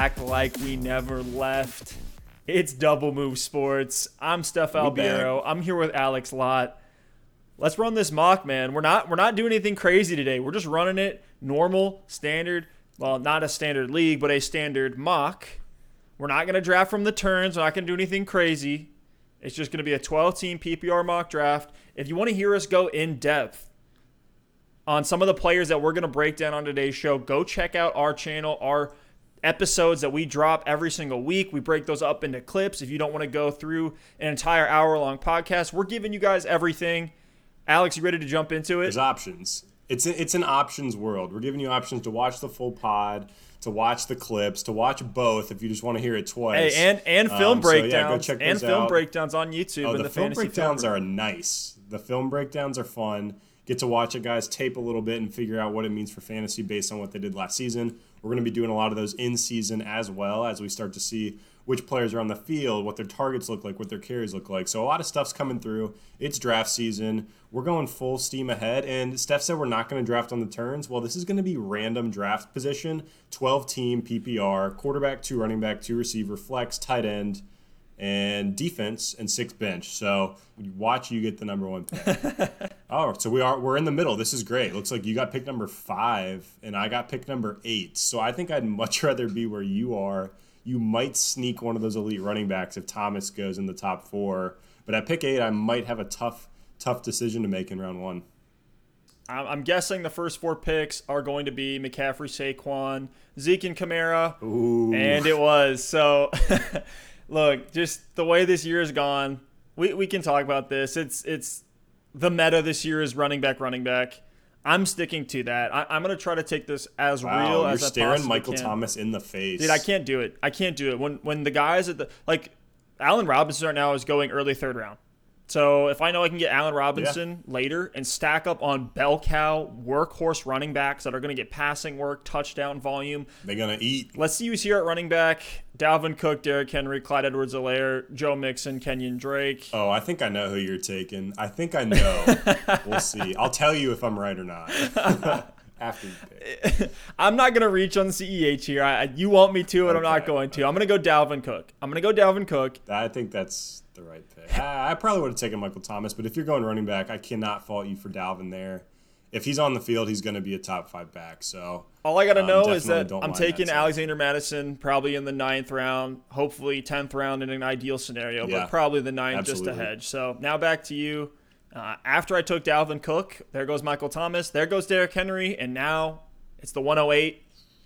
like we never left. It's Double Move Sports. I'm Steph Albiero. I'm here with Alex Lott. Let's run this mock, man. We're not we're not doing anything crazy today. We're just running it normal, standard. Well, not a standard league, but a standard mock. We're not going to draft from the turns. We're not going to do anything crazy. It's just going to be a 12 team PPR mock draft. If you want to hear us go in depth on some of the players that we're going to break down on today's show, go check out our channel, our episodes that we drop every single week. We break those up into clips. If you don't want to go through an entire hour long podcast, we're giving you guys everything. Alex, you ready to jump into it? There's options. It's a, it's an options world. We're giving you options to watch the full pod, to watch the clips, to watch both if you just want to hear it twice. Hey, and and film um, breakdowns so yeah, and film out. breakdowns on YouTube. Oh, the, the, film breakdowns film. are nice. The film breakdowns are fun. Get to watch it, guys. Tape a little bit and figure out what it means for fantasy based on what they did last season. We're going to be doing a lot of those in season as well as we start to see which players are on the field, what their targets look like, what their carries look like. So a lot of stuff's coming through. It's draft season. We're going full steam ahead. And Steph said we're not going to draft on the turns. Well, this is going to be random draft position 12 team PPR, quarterback, two running back, two receiver, flex, tight end and defense and sixth bench. So watch you get the number one pick. oh, so we are we're in the middle. This is great. Looks like you got pick number five and I got pick number eight. So I think I'd much rather be where you are. You might sneak one of those elite running backs if Thomas goes in the top four. But at pick eight, I might have a tough, tough decision to make in round one. I'm guessing the first four picks are going to be McCaffrey, Saquon, Zeke, and Kamara. Ooh. And it was. So look, just the way this year has gone, we, we can talk about this. It's it's the meta this year is running back, running back. I'm sticking to that. I, am gonna try to take this as wow, real you're as staring I Michael can. Thomas in the face, dude. I can't do it. I can't do it. When when the guys at the like, Allen Robinson right now is going early third round. So if I know I can get Allen Robinson yeah. later and stack up on bell cow workhorse running backs that are going to get passing work, touchdown volume, they're going to eat. Let's see who's here at running back: Dalvin Cook, Derrick Henry, Clyde Edwards-Helaire, Joe Mixon, Kenyon Drake. Oh, I think I know who you're taking. I think I know. we'll see. I'll tell you if I'm right or not. After. I'm not gonna reach on the CEH here. I, you want me to, and okay, I'm not going to. I'm gonna go Dalvin Cook. I'm gonna go Dalvin Cook. I think that's the right pick. I, I probably would have taken Michael Thomas, but if you're going running back, I cannot fault you for Dalvin there. If he's on the field, he's going to be a top five back. So all I got to um, know is that I'm taking that Alexander Mattison probably in the ninth round, hopefully tenth round in an ideal scenario, yeah, but probably the ninth absolutely. just a hedge. So now back to you. Uh, after I took Dalvin Cook, there goes Michael Thomas, there goes Derrick Henry, and now it's the 108.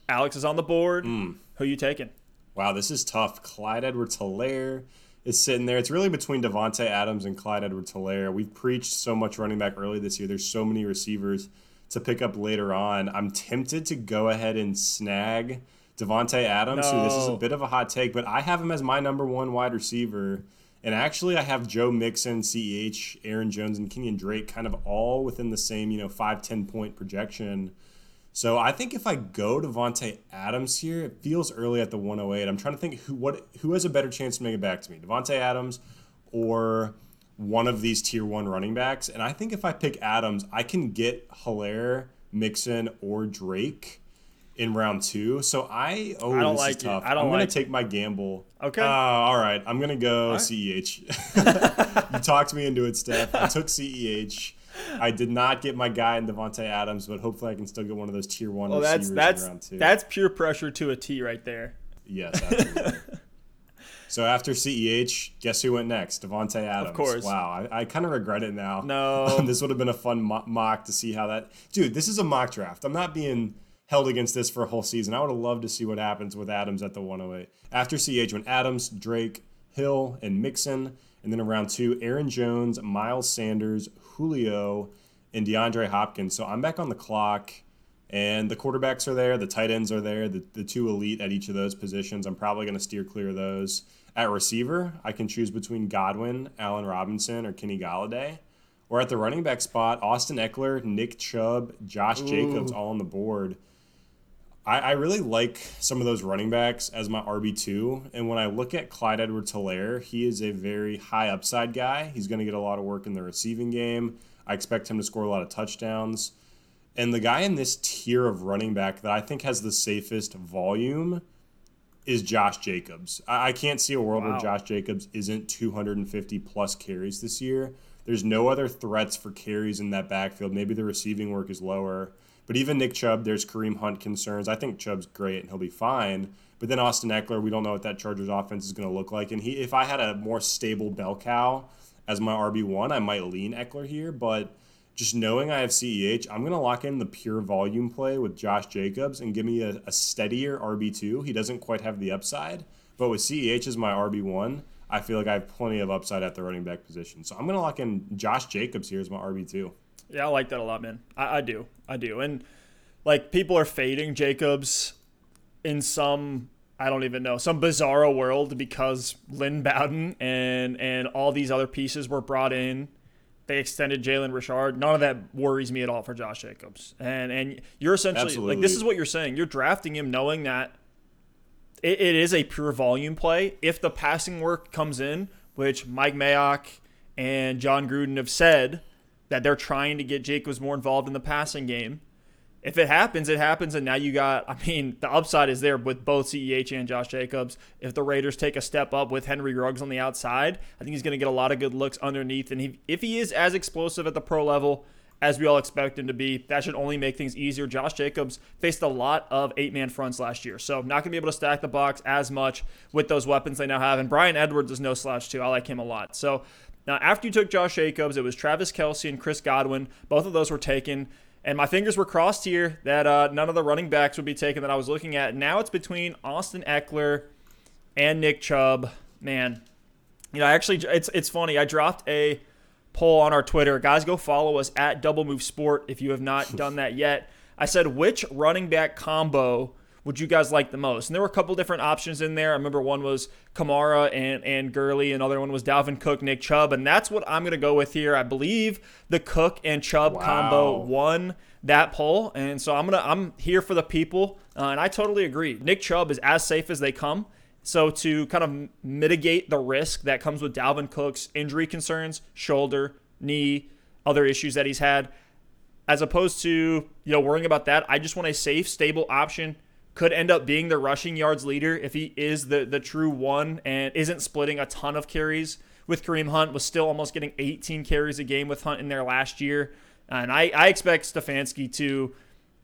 Alex is on the board. Mm. Who you taking? Wow, this is tough. Clyde Edwards-Helaire is sitting there. It's really between Davante Adams and Clyde Edwards-Helaire. We've preached so much running back early this year. There's so many receivers to pick up later on. I'm tempted to go ahead and snag Davante Adams, no. who this is a bit of a hot take, but I have him as my number one wide receiver. And actually, I have Joe Mixon, CEH, Aaron Jones, and Kenyon Drake kind of all within the same, you know, five ten point projection. So I think if I go Davante Adams here, it feels early at the 108. I'm trying to think who what who has a better chance to make it back to me, Davante Adams or one of these tier one running backs. And I think if I pick Adams, I can get Helaire, Mixon, or Drake in round two. So I oh I don't this like is tough. I don't I'm like gonna take my gamble. Okay. Uh, all right. I'm gonna go right. CEH. you talked me into it, Steph. I took CEH. I did not get my guy in Davante Adams, but hopefully I can still get one of those tier one receivers that's, that's, in round two. That's pure pressure to a T right there. Yes, so after CEH, guess who went next? Davante Adams. Of course. Wow, I, I kind of regret it now. No. Um, this would have been a fun mock to see how that. Dude, this is a mock draft. I'm not being held against this for a whole season. I would have loved to see what happens with Adams at the 108. After CH, when Adams, Drake, Hill, and Mixon, and then around two, Aaron Jones, Miles Sanders, Julio, and DeAndre Hopkins. So I'm back on the clock, and the quarterbacks are there, the tight ends are there, the, the two elite at each of those positions. I'm probably going to steer clear of those. At receiver, I can choose between Godwin, Allen Robinson, or Kenny Golladay. Or at the running back spot, Austin Ekeler, Nick Chubb, Josh Ooh. Jacobs all on the board. I, I, really like some of those running backs as my RB2. And when I look at Clyde Edwards Helaire, he is a very high upside guy. He's going to get a lot of work in the receiving game. I expect him to score a lot of touchdowns. And the guy in this tier of running back that I think has the safest volume is Josh Jacobs. I, I can't see a world Wow. where Josh Jacobs isn't 250 plus carries this year. There's no other threats for carries in that backfield. Maybe the receiving work is lower. But even Nick Chubb, there's Kareem Hunt concerns. I think Chubb's great and he'll be fine. But then Austin Ekeler, we don't know what that Chargers offense is going to look like. And he, if I had a more stable bell cow as my RB one, I might lean Ekeler here. But just knowing I have CEH, I'm going to lock in the pure volume play with Josh Jacobs and give me a, a steadier RB two. He doesn't quite have the upside, but with CEH as my RB one, I feel like I have plenty of upside at the running back position. So I'm going to lock in Josh Jacobs here as my RB two. Yeah, I like that a lot, man. I, I do. I do. And like people are fading Jacobs in some I don't even know, some bizarro world because Lynn Bowden and and all these other pieces were brought in. They extended Jalen Richard. None of that worries me at all for Josh Jacobs. And and you're essentially Absolutely. like this is what you're saying. You're drafting him knowing that it, it is a pure volume play. If the passing work comes in, which Mike Mayock and Jon Gruden have said that they're trying to get Jacobs more involved in the passing game. If it happens, it happens, and now you got. I mean, the upside is there with both CEH and Josh Jacobs. If the Raiders take a step up with Henry Ruggs on the outside, I think he's going to get a lot of good looks underneath. And he, if he is as explosive at the pro level as we all expect him to be, that should only make things easier. Josh Jacobs faced a lot of eight-man fronts last year, so not going to be able to stack the box as much with those weapons they now have. And Bryan Edwards is no slouch too. I like him a lot. So now, after you took Josh Jacobs, it was Travis Kelce and Chris Godwin. Both of those were taken. And my fingers were crossed here that uh, none of the running backs would be taken that I was looking at. Now it's between Austin Ekeler and Nick Chubb. Man, you know, I actually, it's it's funny. I dropped a poll on our Twitter. Guys, go follow us at Double Move Sport if you have not done that yet. I said, which running back combo would you guys like the most? And there were a couple different options in there. I remember one was Kamara and, and Gurley. Another one was Dalvin Cook, Nick Chubb. And that's what I'm going to go with here. I believe the Cook and Chubb Wow. combo won that poll. And so I'm going to, I'm here for the people. Uh, and I totally agree. Nick Chubb is as safe as they come. So to kind of mitigate the risk that comes with Dalvin Cook's injury concerns, shoulder, knee, other issues that he's had, as opposed to you know worrying about that, I just want a safe, stable option. Could end up being the rushing yards leader if he is the the true one and isn't splitting a ton of carries with Kareem Hunt. Was still almost getting 18 carries a game with Hunt in there last year, and I I expect Stefanski to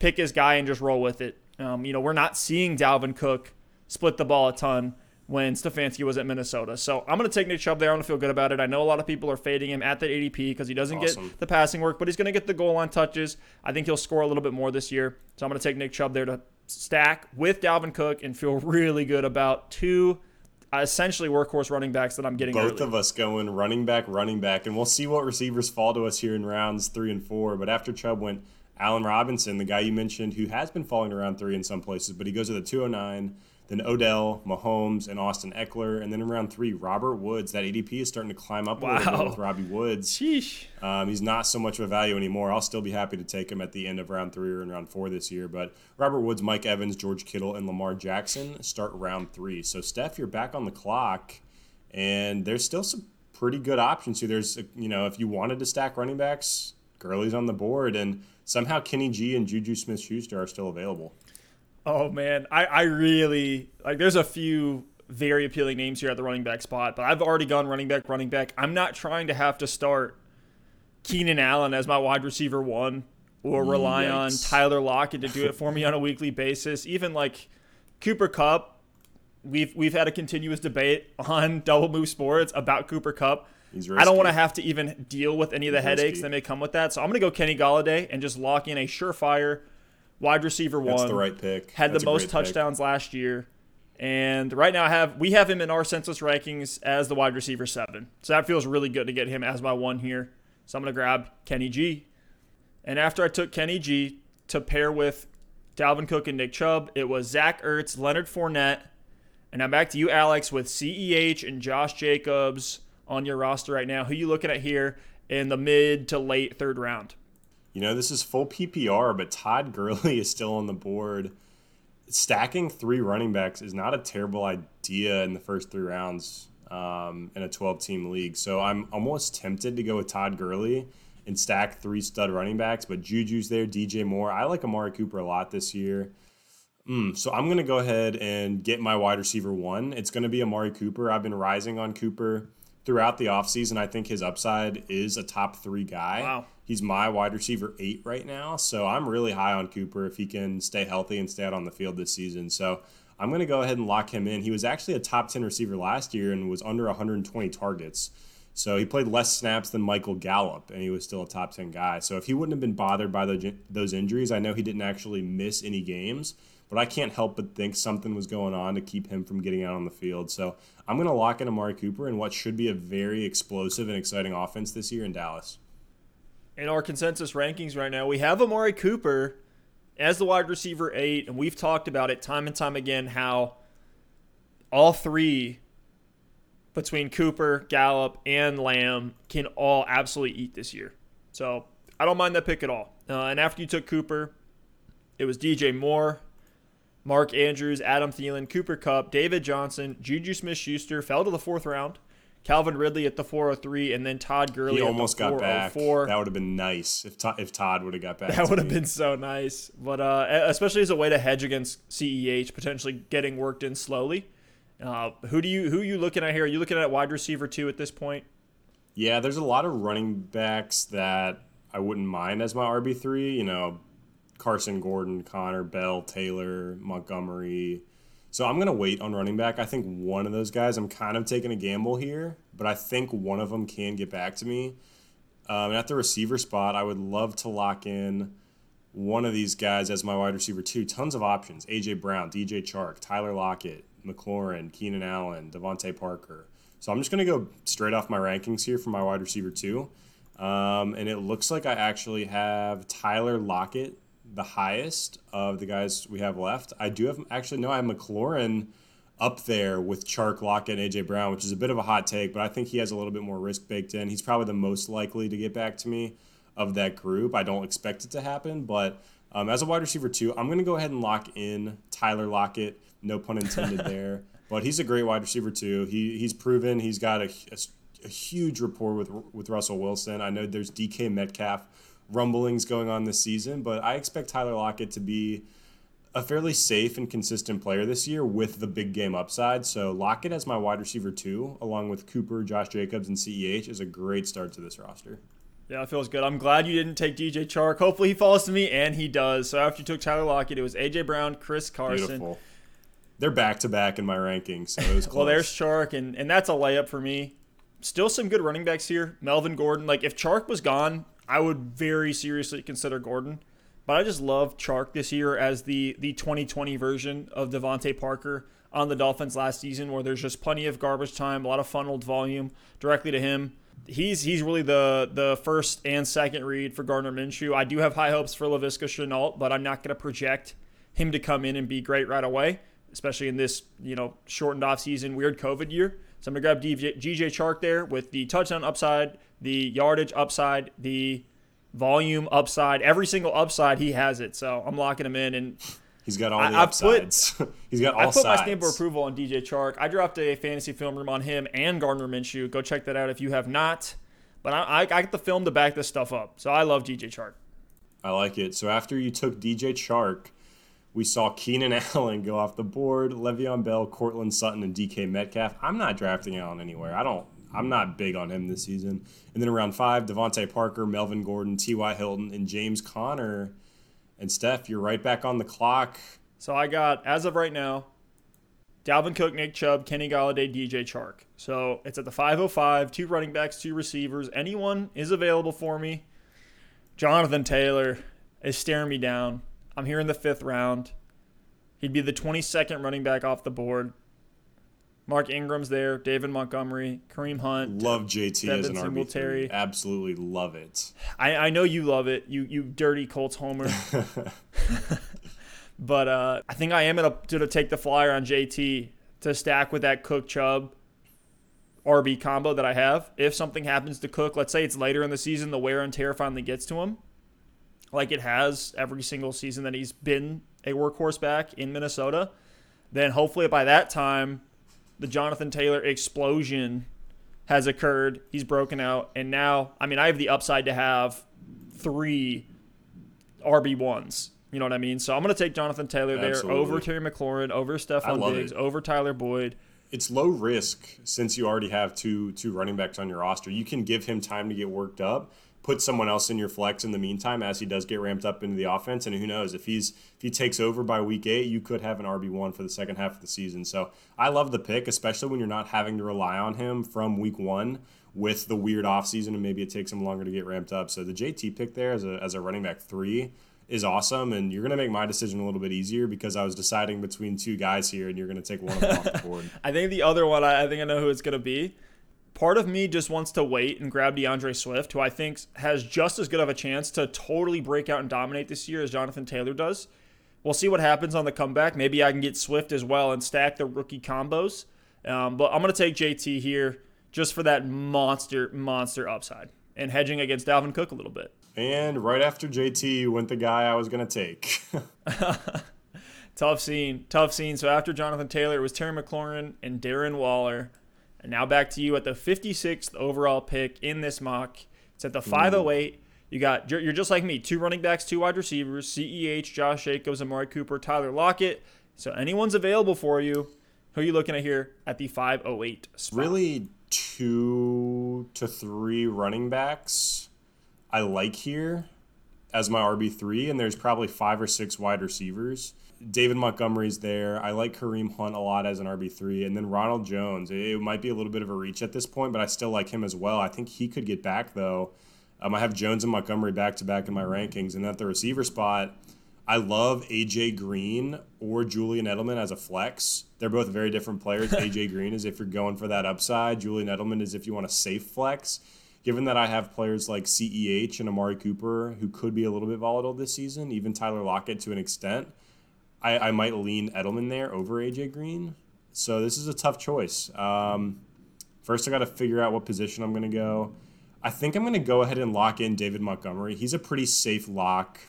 pick his guy and just roll with it. Um, you know we're not seeing Dalvin Cook split the ball a ton when Stefanski was at Minnesota. So I'm going to take Nick Chubb there. I'm going to feel good about it. I know a lot of people are fading him at the ADP because he doesn't Awesome. get the passing work, but he's going to get the goal line touches. I think he'll score a little bit more this year. So I'm going to take Nick Chubb there to stack with Dalvin Cook and feel really good about two essentially workhorse running backs that I'm getting Both early. of us going running back, running back, and we'll see what receivers fall to us here in rounds three and four. But after Chubb went Allen Robinson, the guy you mentioned, who has been falling around three in some places, but he goes to the 209, then Odell, Mahomes, and Austin Ekeler, and then in round three, Robert Woods. That ADP is starting to climb up a little bit with Robbie Woods. Sheesh. Um, he's not so much of a value anymore. I'll still be happy to take him at the end of round three or in round four this year. But Robert Woods, Mike Evans, George Kittle, and Lamar Jackson start round three. So, Steph, you're back on the clock, and there's still some pretty good options here. There's, you know, if you wanted to stack running backs, Gurley's on the board, and somehow Kenny G and Juju Smith Schuster are still available. Oh man, I, I really like. There's a few very appealing names here at the running back spot, but I've already gone running back, running back. I'm not trying to have to start Keenan Allen as my wide receiver one or rely on Tyler Lockett to do it for me on a weekly basis. Even like Cooper Kupp, we've we've had a continuous debate on Double Move Sports about Cooper Kupp. I don't want to have to even deal with any of the He's headaches risky. that may come with that. So I'm going to go Kenny Golladay and just lock in a surefire wide receiver one That's the right pick. had That's the most great pick. touchdowns last year. And right now I have we have him in our census rankings as the wide receiver seven. So that feels really good to get him as my one here. So I'm gonna grab Kenny G. And after I took Kenny G to pair with Dalvin Cook and Nick Chubb, it was Zach Ertz, Leonard Fournette, and I'm back to you, Alex, with CEH and Josh Jacobs on your roster right now. Who you looking at here in the mid to late third round? You know, this is full PPR, but Todd Gurley is still on the board. Stacking three running backs is not a terrible idea in the first three rounds um, in a 12 team league. So I'm almost tempted to go with Todd Gurley and stack three stud running backs, but Juju's there, DJ Moore. I like Amari Cooper a lot this year. Mm, so I'm going to go ahead and get my wide receiver one. It's going to be Amari Cooper. I've been rising on Cooper throughout the offseason. I think his upside is a top three guy. Wow. He's my wide receiver eight right now. So I'm really high on Cooper if he can stay healthy and stay out on the field this season. So I'm going to go ahead and lock him in. He was actually a top 10 receiver last year and was under 120 targets. So he played less snaps than Michael Gallup, and he was still a top 10 guy. So if he wouldn't have been bothered by the, those injuries, I know he didn't actually miss any games, but I can't help but think something was going on to keep him from getting out on the field. So I'm going to lock in Amari Cooper in what should be a very explosive and exciting offense this year in Dallas. In our consensus rankings right now, we have Amari Cooper as the wide receiver eight, and we've talked about it time and time again how all three between Cooper, Gallup, and Lamb can all absolutely eat this year. So I don't mind that pick at all. Uh, and after you took Cooper, it was DJ Moore, Mark Andrews, Adam Thielen, Cooper Kupp, David Johnson, Juju Smith Schuster fell to the fourth round. Calvin Ridley at the 403, and then Todd Gurley. He almost got back. Oh that would have been nice if Todd, if Todd would have got back. That would have been so nice, but uh, especially as a way to hedge against Ceh potentially getting worked in slowly. Uh, who do you who are you looking at here? Are you looking at wide receiver two at this point? Yeah, there's a lot of running backs that I wouldn't mind as my RB three. You know, Carson, Gordon, Conner, Bell, Taylor, Montgomery. So I'm gonna wait on running back. I think one of those guys. I'm kind of taking a gamble here, but I think one of them can get back to me. Um, and at the receiver spot, I would love to lock in one of these guys as my wide receiver too. Tons of options: AJ Brown, DJ Chark, Tyler Lockett, McLaurin, Keenan Allen, DeVante Parker. So I'm just going to go straight off my rankings here for my wide receiver two. Um, and it looks like I actually have Tyler Lockett the highest of the guys we have left. I do have actually no, I have McLaurin up there with Chark Lockett and AJ Brown, which is a bit of a hot take, but I think he has a little bit more risk baked in. He's probably the most likely to get back to me of that group. I don't expect it to happen, but um, as a wide receiver too, I'm going to go ahead and lock in Tyler Lockett. No pun intended there. But he's a great wide receiver too. He he's proven he's got a, a, a huge rapport with with Russell Wilson. I know there's DK Metcalf rumblings going on this season, but I expect Tyler Lockett to be a fairly safe and consistent player this year with the big game upside. So Lockett as my wide receiver too, along with Cooper, Josh Jacobs, and CEH is a great start to this roster. Yeah, it feels good. I'm glad you didn't take DJ Chark. Hopefully he falls to me, and he does. So after you took Tyler Lockett, it was AJ Brown, Chris Carson. Beautiful. They're back to back in my rankings, so it was close. well, there's Chark, and, and that's a layup for me. Still some good running backs here. Melvin Gordon. Like if Chark was gone, I would very seriously consider Gordon. But I just love Chark this year as the the 2020 version of DeVante Parker on the Dolphins last season, where there's just plenty of garbage time, a lot of funneled volume directly to him he's he's really the the first and second read for Gardner Minshew. I do have high hopes for Laviska Shenault, but I'm not going to project him to come in and be great right away, especially in this you know shortened off season, weird COVID year. So I'm gonna grab DJ, GJ Chark there with the touchdown upside, the yardage upside, the volume upside, every single upside he has it. So I'm locking him in and He's got all the I, upsides. Put, He's got all I put sides. my stamp of approval on DJ Chark. I dropped a fantasy film room on him and Gardner Minshew. Go check that out if you have not. But I, I, I got the film to back this stuff up. So I love DJ Chark. I like it. So after you took DJ Chark, we saw Keenan Allen go off the board, Le'Veon Bell, Courtland Sutton, and DK Metcalf. I'm not drafting Allen anywhere. I don't. I'm not big on him this season. And then around five, DeVante Parker, Melvin Gordon, T.Y. Hilton, and James Conner. and Steph, you're right back on the clock. So I got, as of right now, Dalvin Cook, Nick Chubb, Kenny Golladay, DJ Chark. So it's at the 505, two running backs, two receivers. Anyone is available for me. Jonathan Taylor is staring me down. I'm here in the fifth round. He'd be the 22nd running back off the board. Mark Ingram's there, David Montgomery, Kareem Hunt. Love JT Devin as an RB3. Absolutely love it. I, I know you love it. You you dirty Colts homer. but uh, I think I am gonna, gonna take the flyer on JT to stack with that Cook Chubb RB combo that I have. If something happens to Cook, let's say it's later in the season, the wear and tear finally gets to him, like it has every single season that he's been a workhorse back in Minnesota, then hopefully by that time the Jonathan Taylor explosion has occurred. He's broken out, and now, I mean, I have the upside to have three RB ones You know what I mean? So I'm going to take Jonathan Taylor there Absolutely. over Terry McLaurin, over Stefon Diggs, it. over Tyler Boyd. it's low risk since you already have two two running backs on your roster. You can give him time to get worked up, put someone else in your flex in the meantime as he does get ramped up into the offense. And who knows if he's if he takes over by week eight, you could have an RB one for the second half of the season. So I love the pick, especially when you're not having to rely on him from week one with the weird offseason and maybe it takes him longer to get ramped up. So the JT pick there as a as a running back three is awesome, and you're going to make my decision a little bit easier because I was deciding between two guys here, and you're going to take one of them off the board. I think the other one, I, I think I know who it's going to be. Part of me just wants to wait and grab DeAndre Swift, who I think has just as good of a chance to totally break out and dominate this year as Jonathan Taylor does. We'll see what happens on the comeback. Maybe I can get Swift as well and stack the rookie combos. Um, but I'm going to take JT here just for that monster, monster upside and hedging against Dalvin Cook a little bit. And right after JT went the guy I was going to take. Tough scene, tough scene. So after Jonathan Taylor, it was Terry McLaurin and Darren Waller. And now back to you at the 56th overall pick in this mock. It's at the 508. You got you're you're just like me, two running backs, two wide receivers, CEH, Josh Jacobs, Amari Cooper, Tyler Lockett. So anyone's available for you. Who are you looking at here at the 508 spot? really, two to three running backs I like here as my RB3, and there's probably five or six wide receivers. David Montgomery's there. I like Kareem Hunt a lot as an RB3. And then Ronald Jones. It might be a little bit of a reach at this point, but I still like him as well. I think he could get back, though. Um, I have Jones and Montgomery back to back in my rankings. And at the receiver spot, I love AJ Green or Julian Edelman as a flex. They're both very different players. AJ Green is if you're going for that upside. Julian Edelman is if you want a safe flex. Given that I have players like CEH and Amari Cooper who could be a little bit volatile this season, even Tyler Lockett to an extent, I, I might lean Edelman there over AJ Green. So this is a tough choice. Um, first, I got to figure out what position I'm going to go. I think I'm going to go ahead and lock in David Montgomery. He's a pretty safe lock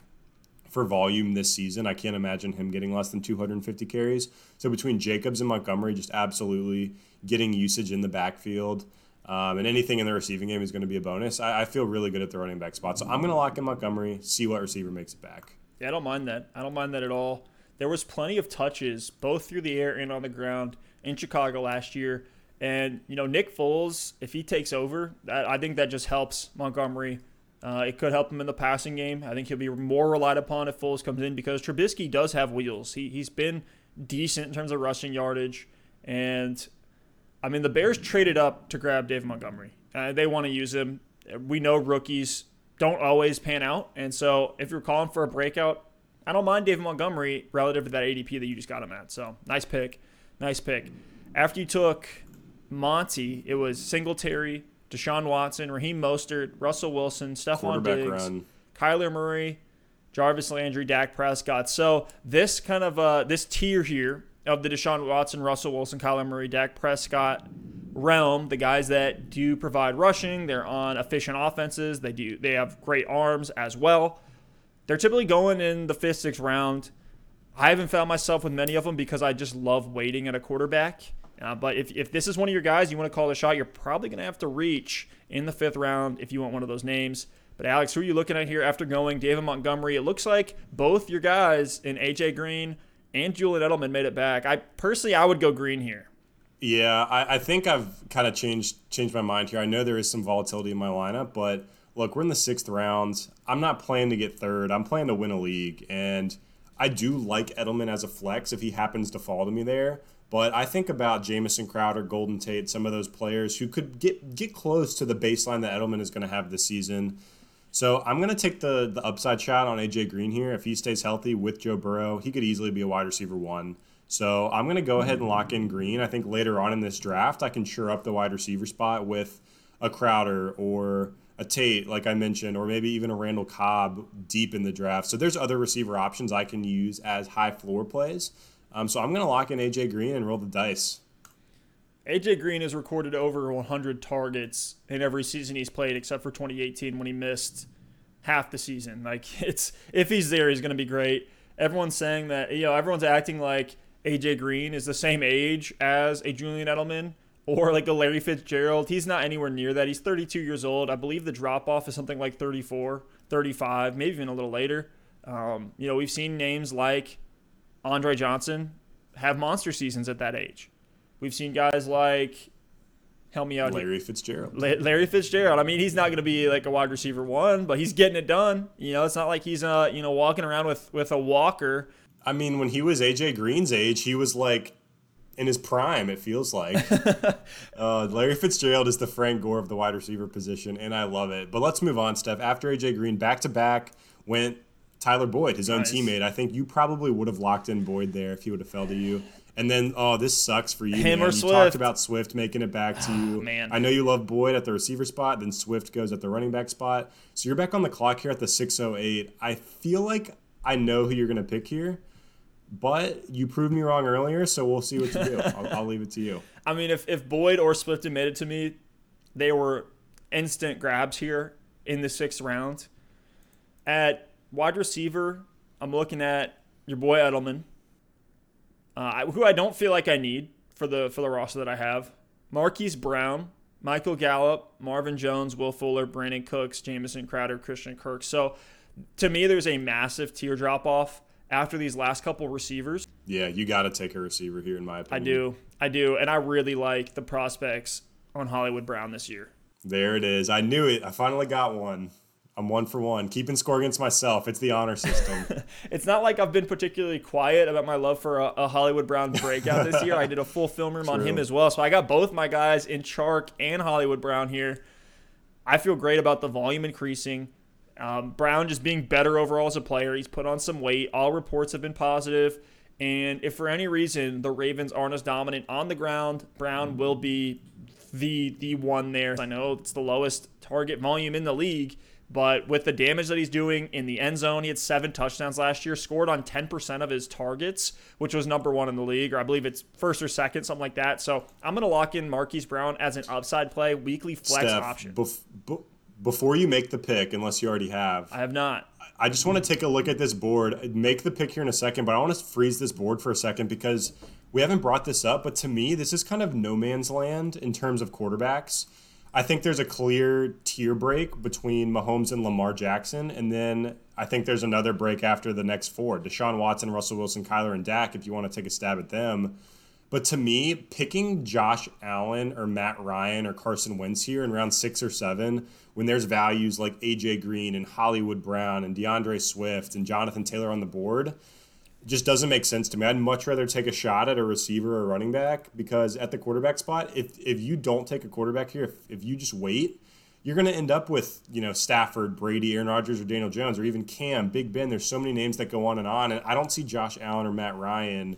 for volume this season. I can't imagine him getting less than 250 carries. So between Jacobs and Montgomery, just absolutely getting usage in the backfield. Um, and anything in the receiving game is going to be a bonus. I, I feel really good at the running back spot. So I'm going to lock in Montgomery, see what receiver makes it back. Yeah, I don't mind that. I don't mind that at all. There was plenty of touches, both through the air and on the ground, in Chicago last year. And you know, Nick Foles, if he takes over, that, I think that just helps Montgomery. Uh, it could help him in the passing game. I think he'll be more relied upon if Foles comes in because Trubisky does have wheels. He he's been decent in terms of rushing yardage, and I mean the Bears traded up to grab Dave Montgomery. Uh, they want to use him. We know rookies don't always pan out, and so if you're calling for a breakout, I don't mind David Montgomery relative to that ADP that you just got him at. So nice pick, nice pick. After you took Monty, it was Singletary, Deshaun Watson, Raheem Mostert, Russell Wilson, Stefon Diggs, run. Kyler Murray, Jarvis Landry, Dak Prescott. So this kind of uh, this tier here of the Deshaun Watson, Russell Wilson, Kyler Murray, Dak Prescott realm, the guys that do provide rushing, they're on efficient offenses, they do they have great arms as well. They're typically going in the fifth, sixth round. I haven't found myself with many of them because I just love waiting at a quarterback. Uh, but if, if this is one of your guys you want to call the shot, you're probably going to have to reach in the fifth round if you want one of those names. But Alex, who are you looking at here after going David Montgomery? It looks like both your guys in AJ Green and Julian Edelman made it back. I personally, I would go Green here. Yeah, I, I think I've kind of changed changed my mind here. I know there is some volatility in my lineup, but look, we're in the sixth round. I'm not playing to get third. I'm playing to win a league, and I do like Edelman as a flex if he happens to fall to me there. But I think about Jamison Crowder, Golden Tate, some of those players who could get get close to the baseline that Edelman is going to have this season. So I'm going to take the the upside shot on AJ Green here. If he stays healthy with Joe Burrow, he could easily be a wide receiver one. So I'm going to go ahead and lock in Green. I think later on in this draft, I can sure up the wide receiver spot with a Crowder or a Tate, like I mentioned, or maybe even a Randall Cobb deep in the draft. So there's other receiver options I can use as high floor plays. Um, so I'm going to lock in AJ Green and roll the dice. AJ Green has recorded over 100 targets in every season he's played, except for 2018 when he missed half the season. Like it's if he's there, he's going to be great. Everyone's saying that you know everyone's acting like AJ Green is the same age as a Julian Edelman or like a Larry Fitzgerald. He's not anywhere near that. He's 32 years old. I believe the drop off is something like 34, 35, maybe even a little later. Um, you know, we've seen names like Andre Johnson have monster seasons at that age. We've seen guys like help me out. Larry Fitzgerald. Larry Fitzgerald. I mean, he's not going to be like a wide receiver one, but he's getting it done. You know, it's not like he's uh you know walking around with with a walker. I mean, when he was AJ Green's age, he was like in his prime. It feels like uh, Larry Fitzgerald is the Frank Gore of the wide receiver position, and I love it. But let's move on, Steph. After AJ Green, back to back went Tyler Boyd, his own teammate. I think you probably would have locked in Boyd there if he would have fell to you. And then, oh, this sucks for you. Him man. or you Swift. talked about Swift making it back to you. Oh, man. I know you love Boyd at the receiver spot, then Swift goes at the running back spot. So you're back on the clock here at the 608. I feel like I know who you're going to pick here, but you proved me wrong earlier, so we'll see what to do. I'll, I'll leave it to you. I mean, if, if Boyd or Swift admitted to me, they were instant grabs here in the sixth round. At wide receiver, I'm looking at your boy Edelman uh, who I don't feel like I need for the for the roster that I have. Marquise Brown, Michael Gallup, Marvin Jones, Will Fuller, Brandin Cooks, Jamison Crowder, Christian Kirk. So to me, there's a massive tier drop off after these last couple receivers. Yeah, you got to take a receiver here, in my opinion. I do. I do. And I really like the prospects on Hollywood Brown this year. There it is. I knew it. I finally got one. I'm one for one. Keeping score against myself. It's the honor system. it's not like I've been particularly quiet about my love for a, a Hollywood Brown breakout this year. I did a full film room True. on him as well. So I got both my guys in Chark and Hollywood Brown here. I feel great about the volume increasing. Um, Brown just being better overall as a player. He's put on some weight. All reports have been positive. And if for any reason the Ravens aren't as dominant on the ground, Brown will be the the one there. I know it's the lowest target volume in the league but with the damage that he's doing in the end zone, he had seven touchdowns last year, scored on 10% of his targets, which was number one in the league, or I believe it's first or second, something like that. So I'm going to lock in Marquise Brown as an upside play, weekly flex Steph, option. Bef- b- before you make the pick, unless you already have, I have not. I just want to take a look at this board, make the pick here in a second, but I want to freeze this board for a second because we haven't brought this up, but to me, this is kind of no man's land in terms of quarterbacks. I think there's a clear tier break between Mahomes and Lamar Jackson, and then I think there's another break after the next four: Deshaun Watson, Russell Wilson, Kyler, and Dak. If you want to take a stab at them, but to me, picking Josh Allen or Matt Ryan or Carson Wentz here in round six or seven, when there's values like AJ Green and Hollywood Brown and DeAndre Swift and Jonathan Taylor on the board, it just doesn't make sense to me. I'd much rather take a shot at a receiver or running back because at the quarterback spot, if if you don't take a quarterback here, if, if you just wait, you're going to end up with you know Stafford, Brady, Aaron Rodgers, or Daniel Jones, or even Cam, Big Ben. There's so many names that go on and on, and I don't see Josh Allen or Matt Ryan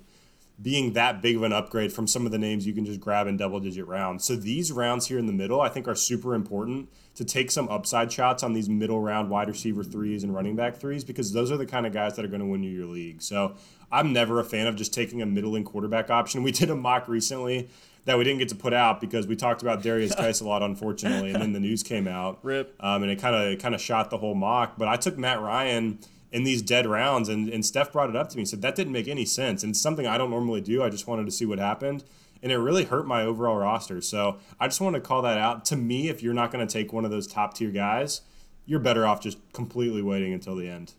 being that big of an upgrade from some of the names you can just grab in double digit rounds. So these rounds here in the middle, I think, are super important to take some upside shots on these middle round wide receiver threes and running back threes because those are the kind of guys that are going to win you your league. So I'm never a fan of just taking a middling quarterback option. We did a mock recently that we didn't get to put out because we talked about Derrius Guice a lot, unfortunately, and then the news came out. Rip. Um, and it kind of kind of shot the whole mock. But I took Matt Ryan in these dead rounds. And, and Steph brought it up to me. He said, that didn't make any sense. And it's something I don't normally do. I just wanted to see what happened. And it really hurt my overall roster. So I just want to call that out. To me, if you're not going to take one of those top tier guys, you're better off just completely waiting until the end.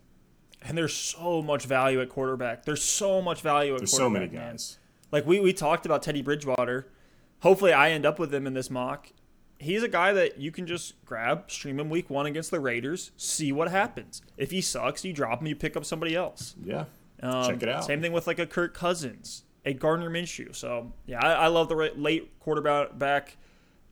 And there's so much value at quarterback. There's so much value at there's quarterback. so many guys. Man. Like we, we talked about Teddy Bridgewater. Hopefully I end up with him in this mock he's a guy that you can just grab, stream him week one against the Raiders, see what happens. If he sucks, you drop him, you pick up somebody else. Yeah. Um, Check it out. Same thing with like a Kirk Cousins, a Gardner Minshew. So yeah, I, I love the late quarterback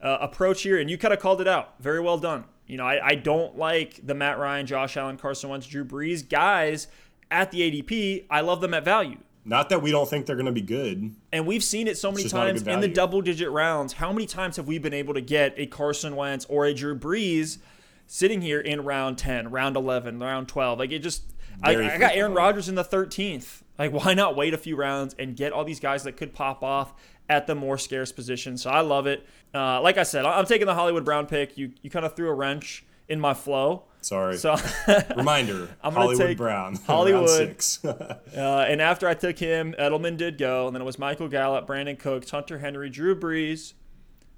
uh, approach here, and you kind of called it out. Very well done. You know, I, I don't like the Matt Ryan, Josh Allen, Carson Wentz, Drew Brees guys at the ADP. I love them at value. Not that we don't think they're going to be good. And we've seen it so many times in the double digit rounds. How many times have we been able to get a Carson Wentz or a Drew Brees sitting here in round 10, round 11, round 12? Like it just, I, I, got Aaron Rodgers in the 13th. Like, why not wait a few rounds and get all these guys that could pop off at the more scarce position? So I love it. Uh, like I said, I'm taking the Hollywood Brown pick. You, you kind of threw a wrench in my flow. Sorry. So reminder: I'm gonna Hollywood take Brown. Hollywood six. uh, and after I took him, Edelman did go, and then it was Michael Gallup, Brandin Cooks, Hunter Henry, Drew Brees,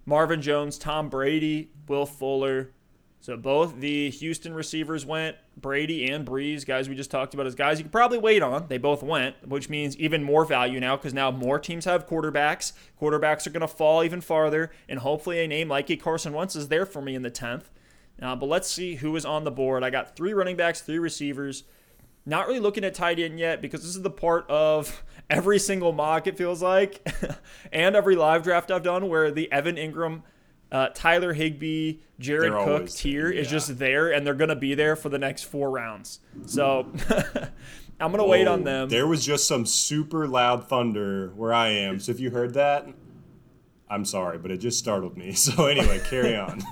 Marvin Jones, Tom Brady, Will Fuller, So both the Houston receivers went, Brady and Brees, guys we just talked about as guys you could probably wait on. They both went, which means even more value now because now more teams have quarterbacks. Quarterbacks are going to fall even farther, and hopefully a name like a Carson Wentz is there for me in the 10th. Uh, but let's see who is on the board. I got three running backs, three receivers. Not really looking at tight end yet because this is the part of every single mock, it feels like, and every live draft I've done where the Evan Engram, – uh, Tyler Higbee, Jared they're Cook tier yeah. is just there, and they're going to be there for the next four rounds. So I'm going to wait on them. There was just some super loud thunder where I am. So if you heard that, I'm sorry, but it just startled me. So anyway, carry on.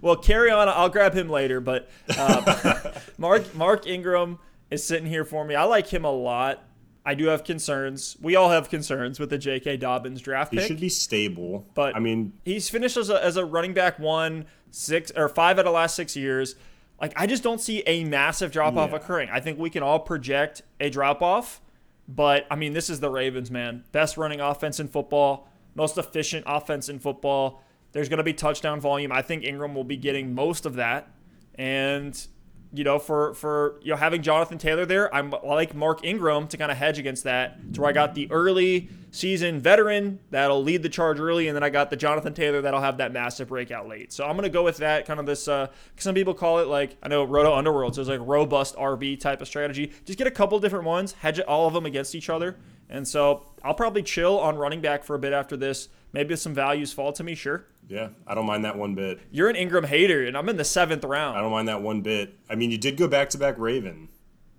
well, carry on. I'll grab him later. But uh, Mark Mark Ingram is sitting here for me. I like him a lot. I do have concerns. We all have concerns with the J.K. Dobbins draft he pick. He should be stable, but I mean, he's finished as a, as a running back one, six or five out of the last six years. Like I just don't see a massive drop off yeah. occurring. I think we can all project a drop off, but I mean, this is the Ravens, man. Best running offense in football, most efficient offense in football. There's going to be touchdown volume. I think Ingram will be getting most of that, and you know, for for you know having Jonathan Taylor there, I'm I like Mark Ingram to kind of hedge against that. To where I got the early season veteran that'll lead the charge early, and then I got the Jonathan Taylor that'll have that massive breakout late. So I'm gonna go with that kind of this. Uh, some people call it like I know Roto Underworld, so it's like robust RB type of strategy. Just get a couple different ones, hedge all of them against each other, and so I'll probably chill on running back for a bit after this. Maybe some values fall to me, sure. Yeah, I don't mind that one bit. You're an Ingram hater, and I'm in the seventh round. I don't mind that one bit. I mean, you did go back to back Raven.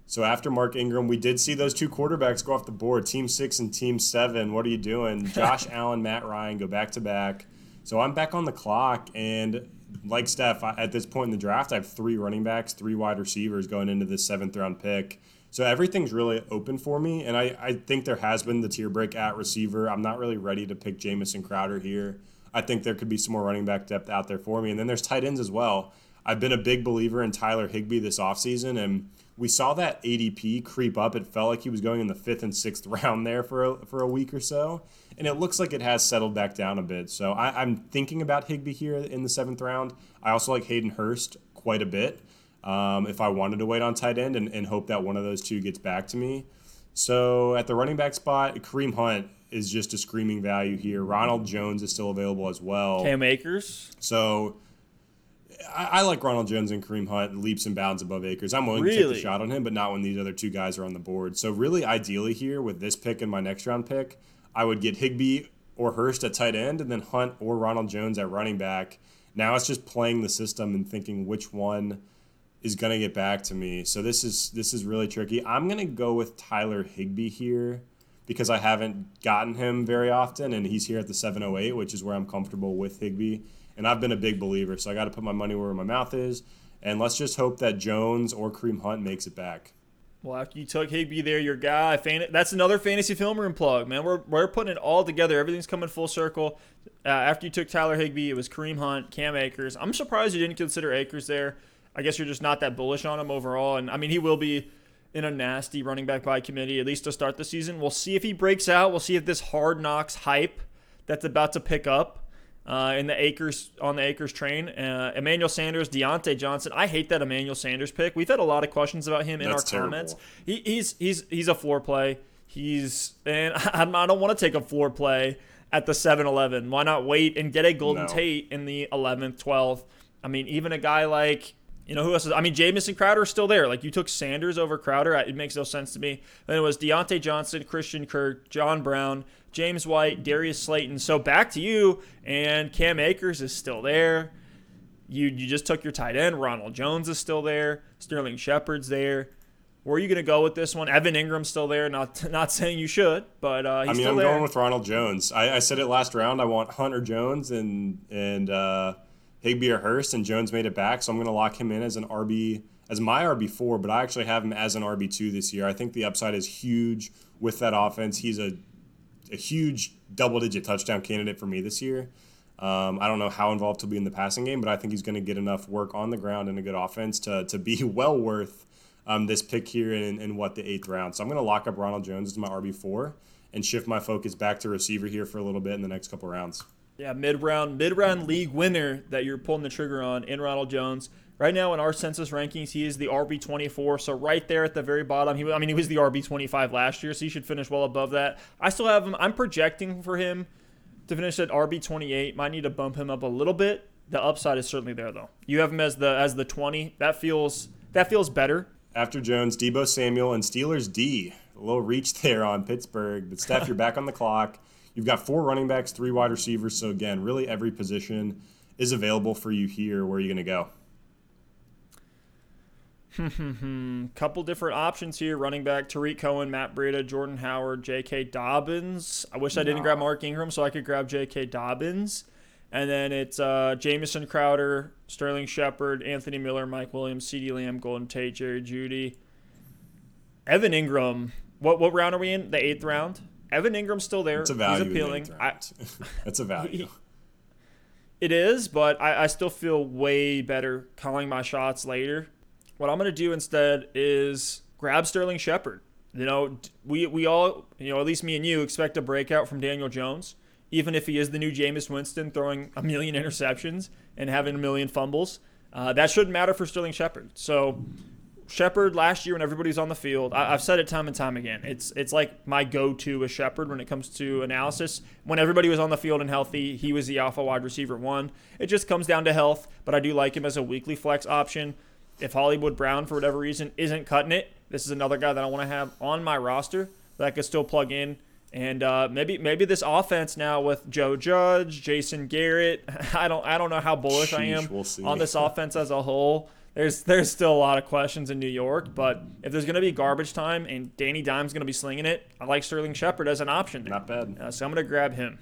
So after Mark Ingram, we did see those two quarterbacks go off the board, Team Six and Team Seven. What are you doing? Josh Allen, Matt Ryan go back to back. So I'm back on the clock, and like Steph, at this point in the draft, I have three running backs, three wide receivers going into this seventh round pick. So everything's really open for me, and I, I think there has been the tier break at receiver. I'm not really ready to pick Jamison Crowder here. I think there could be some more running back depth out there for me. And then there's tight ends as well. I've been a big believer in Tyler Higbee this offseason, and we saw that ADP creep up. It felt like he was going in the fifth and sixth round there for a, for a week or so, and it looks like it has settled back down a bit. So I, am thinking about Higbee here in the seventh round. I also like Hayden Hurst quite a bit. Um, if I wanted to wait on tight end and, and hope that one of those two gets back to me. So at the running back spot, Kareem Hunt is just a screaming value here. Ronald Jones is still available as well. Cam Akers. So I, I, like Ronald Jones and Kareem Hunt leaps and bounds above Akers. I'm willing really? to take a shot on him, but not when these other two guys are on the board. So really, ideally here with this pick and my next round pick, I would get Higbee or Hurst at tight end, and then Hunt or Ronald Jones at running back. Now it's just playing the system and thinking which one is going to get back to me. So this is this is really tricky. I'm going to go with Tyler Higbee here because I haven't gotten him very often, and he's here at the 708, which is where I'm comfortable with Higbee. And I've been a big believer, so I got to put my money where my mouth is. And let's just hope that Jones or Kareem Hunt makes it back. Well, after you took Higbee there, your guy, fan- that's another fantasy film room plug, man. We're, we're putting it all together. Everything's coming full circle. Uh, after you took Tyler Higbee, it was Kareem Hunt, Cam Akers. I'm surprised you didn't consider Akers there. I guess you're just not that bullish on him overall. And I mean, he will be in a nasty running back by committee, at least to start the season. We'll see if he breaks out. We'll see if this hard knocks hype that's about to pick up uh, in the Akers on the Akers train. Uh, Emmanuel Sanders, Diontae Johnson. I hate that Emmanuel Sanders pick. We've had a lot of questions about him in that's our comments. He, he's he's he's a floor play. He's and I, I don't want to take a floor play at the 7-Eleven. Why not wait and get a Golden no. Tate in the 11th, 12th? I mean, even a guy like you know who else is? I mean, Jamison Crowder is still there. Like you took Sanders over Crowder. It makes no sense to me. Then it was Diontae Johnson, Christian Kirk, John Brown, James White, Darius Slayton. So back to you, and Cam Akers is still there. You you just took your tight end. Ronald Jones is still there. Sterling Shepard's there. Where are you going to go with this one? Evan Engram's still there. Not not saying you should, but uh, he's I mean, I'm there. going with Ronald Jones. I, I, said it last round. I want Hunter Jones and and. Uh, Higbee or Hurst, and Jones made it back. So I'm going to lock him in as an RB, as my RB4, but I actually have him as an RB2 this year. I think the upside is huge with that offense. He's a, a huge double digit touchdown candidate for me this year. Um, I don't know how involved he'll be in the passing game, but I think he's going to get enough work on the ground and a good offense to, to be well worth um, this pick here in, in what the eighth round. So I'm going to lock up Ronald Jones as my RB4 and shift my focus back to receiver here for a little bit in the next couple rounds. Yeah, mid round, mid round league winner that you're pulling the trigger on in Ronald Jones. Right now in our census rankings, he is the RB 24, so right there at the very bottom. He, I mean, he was the RB 25 last year, so he should finish well above that. I still have him. I'm projecting for him to finish at RB 28. Might need to bump him up a little bit. The upside is certainly there though. You have him as the as the 20. That feels that feels better. After Jones, Deebo Samuel and Steelers D. A little reach there on Pittsburgh, but Steph, you're back on the clock. You've got four running backs, three wide receivers. So again, really every position is available for you here. Where are you going to go? Couple different options here. Running back Tarik Cohen, Matt Breida, Jordan Howard, J.K. Dobbins. I wish I didn't grab Mark Ingram so I could grab J.K. Dobbins. And then it's uh, Jamison Crowder, Sterling Shepard, Anthony Miller, Mike Williams, CeeDee Lamb, Golden Tate, Jerry Jeudy, Evan Engram. What what round are we in? The eighth round. Evan Engram's still there. It's a value. He's appealing. I, That's a value. It is, but I, I still feel way better calling my shots later. What I'm going to do instead is grab Sterling Shepard. You know, we, we all, you know, at least me and you expect a breakout from Daniel Jones, even if he is the new Jameis Winston throwing a million interceptions and having a million fumbles. Uh, that shouldn't matter for Sterling Shepard. So, Shepard last year when everybody's on the field, I, have said it time and time again. It's it's like my go-to with Shepard when it comes to analysis. When everybody was on the field and healthy, he was the alpha wide receiver one. It just comes down to health, but I do like him as a weekly flex option if Hollywood Brown, for whatever reason, isn't cutting it, this is another guy that I want to have on my roster that I could still plug in. And uh, maybe maybe this offense now with Joe Judge, Jason Garrett, I don't I don't know how bullish Sheesh, I am we'll on this offense as a whole. There's there's still a lot of questions in New York, but if there's going to be garbage time and Danny Dimes going to be slinging it, I like Sterling Shepard as an option. Not bad. Uh, so I'm going to grab him.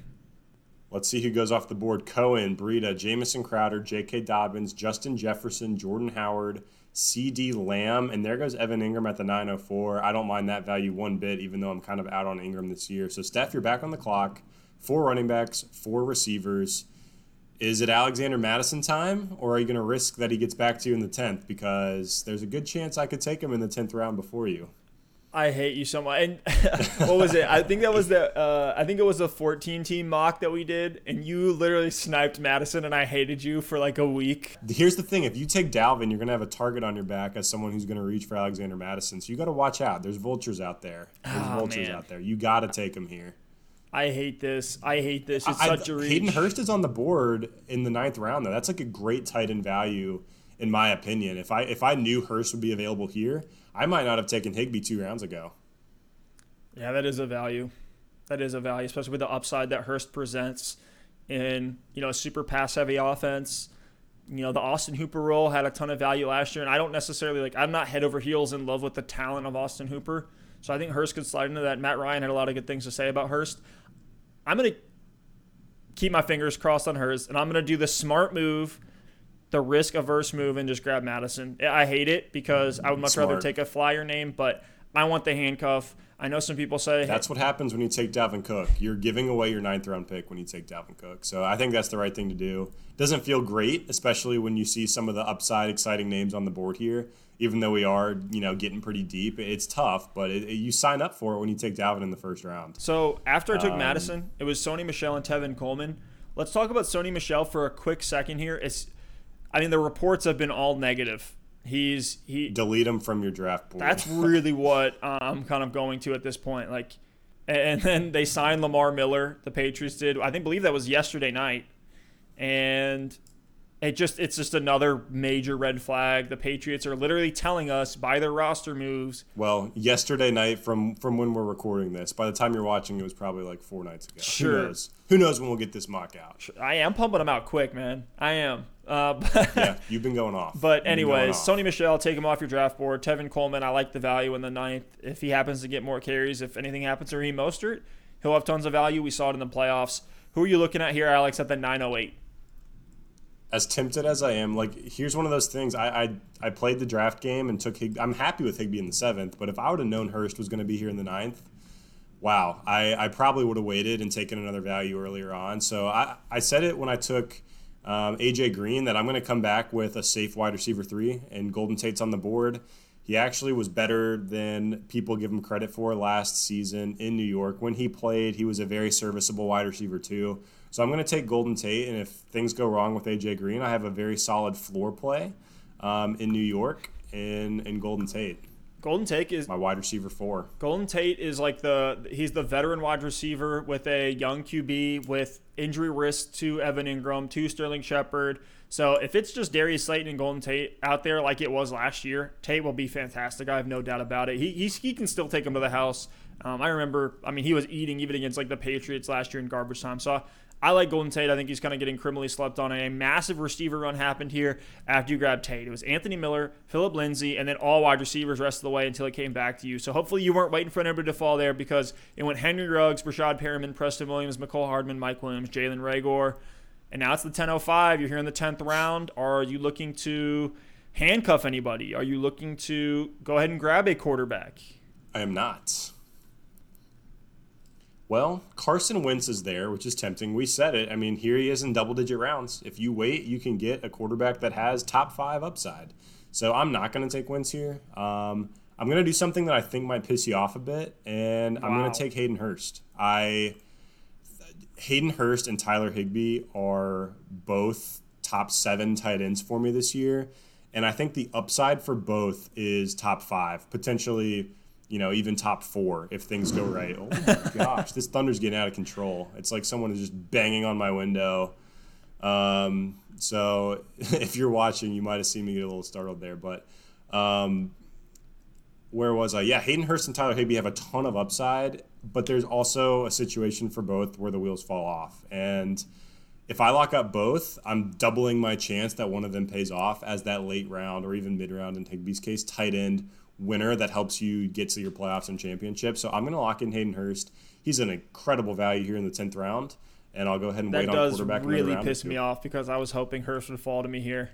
Let's see who goes off the board. Cohen, Breida, Jamison Crowder, J.K. Dobbins, Justin Jefferson, Jordan Howard, CeeDee Lamb, and there goes Evan Engram at the 904. I don't mind that value one bit, even though I'm kind of out on Engram this year. So, Steph, you're back on the clock. Four running backs, four receivers. Is it Alexander Mattison time, or are you going to risk that he gets back to you in the 10th? Because there's a good chance I could take him in the 10th round before you. I hate you so much. And what was it? I think that was the uh, I think it was the 14 team mock that we did, and you literally sniped Mattison, and I hated you for like a week. Here's the thing: if you take Dalvin, you're gonna have a target on your back as someone who's gonna reach for Alexander Mattison. So you got to watch out. There's vultures out there. There's oh, vultures man. out there. You got to take him here. I hate this. I hate this. It's I, such a reach. Hayden Hurst is on the board in the ninth round, though. That's like a great tight end value, in my opinion. If I if I knew Hurst would be available here, I might not have taken Higbee two rounds ago. Yeah, that is a value. That is a value, especially with the upside that Hurst presents in you know a super pass heavy offense. You know the Austin Hooper role had a ton of value last year, and I don't necessarily like. I'm not head over heels in love with the talent of Austin Hooper, so I think Hurst could slide into that. Matt Ryan had a lot of good things to say about Hurst. I'm gonna keep my fingers crossed on Hurst, and I'm gonna do the smart move the risk averse move and just grab Mattison. I hate it because I would much Smart. rather take a flyer name, but I want the handcuff. I know some people say that's what happens when you take Dalvin Cook. You're giving away your ninth round pick when you take Dalvin Cook. So I think that's the right thing to do. Doesn't feel great, especially when you see some of the upside, exciting names on the board here. Even though we are, you know, getting pretty deep, it's tough. But it, it, you sign up for it when you take Dalvin in the first round. So after I took um, Mattison, it was Sony Michel and Tevin Coleman. Let's talk about Sony Michel for a quick second here. It's I mean, the reports have been all negative. He's he delete him from your draft board. That's really what I'm kind of going to at this point. Like, and then they signed Lamar Miller. The Patriots did. I think believe that was yesterday night, and it just it's just another major red flag. The Patriots are literally telling us by their roster moves. Well, yesterday night from from when we're recording this, by the time you're watching, it was probably like four nights ago. Sure. Who knows? Who knows when we'll get this mock out? I am pumping them out quick, man. I am. Uh, yeah, you've been going off. But anyways, Sony Michel, take him off your draft board. Tevin Coleman, I like the value in the ninth. If he happens to get more carries, if anything happens to Raheem Mostert, he'll have tons of value. We saw it in the playoffs. Who are you looking at here, Alex, at the 908? as tempted as I am, like here's one of those things. I I, I played the draft game and took Hig- I'm happy with Higbee in the seventh, but if I would have known Hurst was going to be here in the ninth, wow, I, I probably would have waited and taken another value earlier on. So I, I said it when I took um, AJ Green that I'm going to come back with a safe wide receiver three, and Golden Tate's on the board. He actually was better than people give him credit for last season in New York. When he played, he was a very serviceable wide receiver too. So I'm going to take Golden Tate, and if things go wrong with AJ Green, I have a very solid floor play um, in New York in in Golden Tate. Golden Tate is my wide receiver four. Golden Tate is like the he's the veteran wide receiver with a young QB with injury risk to Evan Engram, to Sterling Shepard. So if it's just Darius Slayton and Golden Tate out there like it was last year, Tate will be fantastic. I have no doubt about it. He he, he can still take him to the house. Um, I remember, I mean, he was eating even against like the Patriots last year in garbage time. So I like Golden Tate. I think he's kind of getting criminally slept on. A massive receiver run happened here after you grabbed Tate. It was Anthony Miller, Philip Lindsay, and then all wide receivers rest of the way until it came back to you. So hopefully you weren't waiting for anybody to fall there because it went Henry Ruggs, Breshad Perriman, Preston Williams, Mecole Hardman, Mike Williams, Jalen Reagor. And now it's the 10.05. You're here in the 10th round. Are you looking to handcuff anybody? Are you looking to go ahead and grab a quarterback? I am not. Well, Carson Wentz is there, which is tempting. We said it. I mean, here he is in double digit rounds. If you wait, you can get a quarterback that has top five upside. So I'm not going to take Wentz here. Um, I'm going to do something that I think might piss you off a bit, and wow. I'm going to take Hayden Hurst. I Hayden Hurst and Tyler Higbee are both top seven tight ends for me this year, and I think the upside for both is top five, potentially you know, even top four if things go right. Oh my gosh, this thunder's getting out of control. It's like someone is just banging on my window. Um, so if you're watching, you might have seen me get a little startled there. But um, where was I? Yeah, Hayden Hurst and Tyler Higbee have a ton of upside, but there's also a situation for both where the wheels fall off. And if I lock up both, I'm doubling my chance that one of them pays off as that late round or even mid round in Higbee's case, tight end winner that helps you get to your playoffs and championship. So I'm going to lock in Hayden Hurst. He's an incredible value here in the 10th round, and I'll go ahead and that wait on quarterback. That does really piss me off because I was hoping Hurst would fall to me here.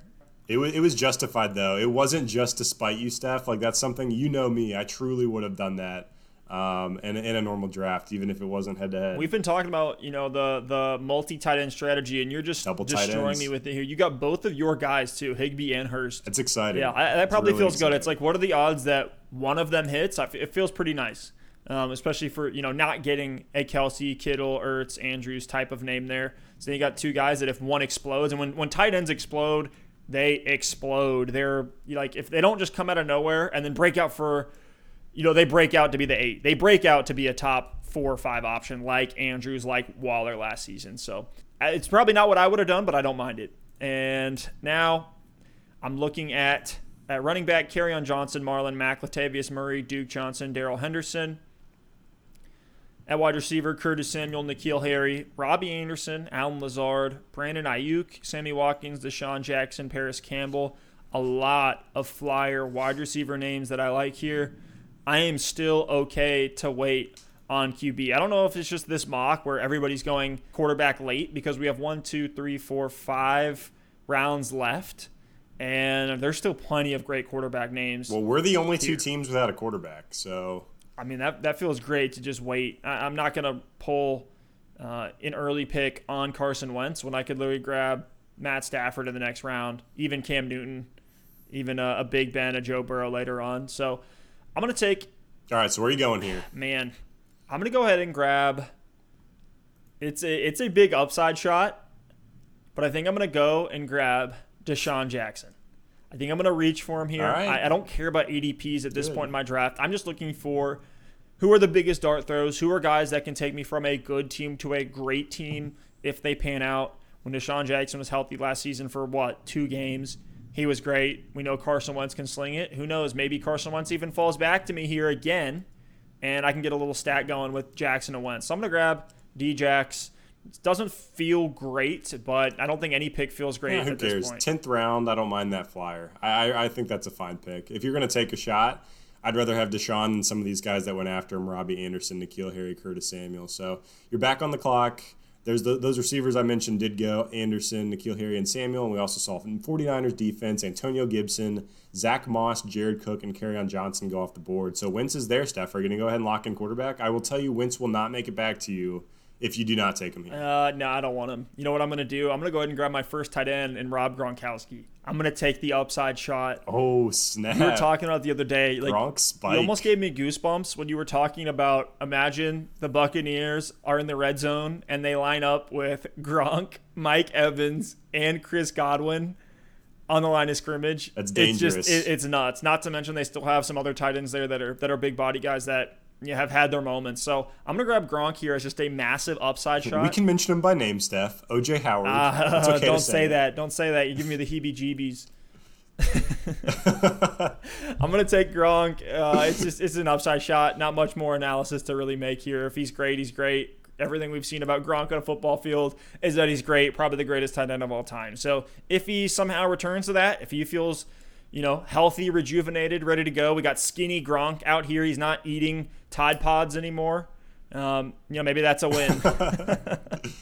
It was, it was justified though. It wasn't just to spite you, Steph. Like that's something you know me. I truly would have done that um, in, in a normal draft, even if it wasn't head to head. We've been talking about you know the the multi tight end strategy, and you're just Double destroying me with it here. You got both of your guys too, Higbee and Hurst. It's exciting. Yeah, I, that probably really feels exciting. good. It's like what are the odds that one of them hits? It feels pretty nice. Um, especially for you know not getting a Kelce, Kittle, Ertz, Andrews type of name there. So you got two guys that if one explodes, and when when tight ends explode, they explode. They're like if they don't just come out of nowhere and then break out for you know, they break out to be the eight. They break out to be a top four or five option, like Andrews, like Waller last season. So uh, it's probably not what I would have done, but I don't mind it. And now I'm looking at at running back, Kerryon Johnson, Marlon Mack, Latavius Murray, Duke Johnson, Darrell Henderson. At wide receiver, Curtis Samuel, N'Keal Harry, Robbie Anderson, Allen Lazard, Brandon Aiyuk, Sammy Watkins, DeSean Jackson, Parris Campbell. A lot of flyer wide receiver names that I like here. I am still okay to wait on QB. I don't know if it's just this mock where everybody's going quarterback late because we have one, two, three, four, five rounds left. And there's still plenty of great quarterback names. Well, we're the only here. two teams without a quarterback. So, I mean, that, that feels great to just wait. I, am not going to pull uh, an early pick on Carson Wentz when I could literally grab Matt Stafford in the next round, even Cam Newton, even a, a Big Ben, a Joe Burrow later on. So, I'm gonna take. All right, so where are you going here? Man, I'm gonna go ahead and grab. It's a it's a big upside shot, but I think I'm gonna go and grab DeSean Jackson. I think I'm gonna reach for him here. Right. I, I, don't care about ADPs at this Good. point in my draft. I'm just looking for who are the biggest dart throws, who are guys that can take me from a good team to a great team if they pan out. When DeSean Jackson was healthy last season for what two games, he was great. We know Carson Wentz can sling it. Who knows? Maybe Carson Wentz even falls back to me here again, and I can get a little stat going with Jackson and Wentz. So I'm going to grab Djax. It doesn't feel great, but I don't think any pick feels great. Yeah, who cares? Tenth round, I don't mind that flyer. I, I think that's a fine pick. If you're going to take a shot, I'd rather have DeSean than some of these guys that went after him: Robbie Anderson, N'Keal Harry, Curtis Samuel. So you're back on the clock. There's the, those receivers I mentioned did go Anderson, N'Keal Harry, and Samuel. And we also saw from 49ers defense, Antonio Gibson, Zach Moss, Jared Cook, and Kerryon Johnson go off the board. So Wentz is there, Steph. Are you going to go ahead and lock in quarterback? I will tell you, Wentz will not make it back to you if you do not take him here. Uh, no, I don't want him. You know what I'm going to do? I'm going to go ahead and grab my first tight end and Rob Gronkowski. I'm gonna take the upside shot. Oh snap! We were talking about the other day. Like Gronk spike. you almost gave me goosebumps when you were talking about. Imagine the Buccaneers are in the red zone and they line up with Gronk, Mike Evans, and Chris Godwin on the line of scrimmage. That's dangerous. It's just it, it's nuts. Not to mention they still have some other tight ends there that are that are big body guys that you have had their moments. So I'm gonna grab Gronk here as just a massive upside shot. We can mention him by name, Steph. OJ Howard. Uh, okay don't say, say that. Don't say that. You give me the heebie-jeebies. I'm gonna take Gronk. Uh, it's just it's an upside shot. Not much more analysis to really make here. If he's great, he's great. Everything we've seen about Gronk on a football field is that he's great, probably the greatest tight end of all time. So if he somehow returns to that, if he feels, you know, healthy, rejuvenated, ready to go, we got skinny Gronk out here. He's not eating Tide Pods anymore. Um, you know, maybe that's a win.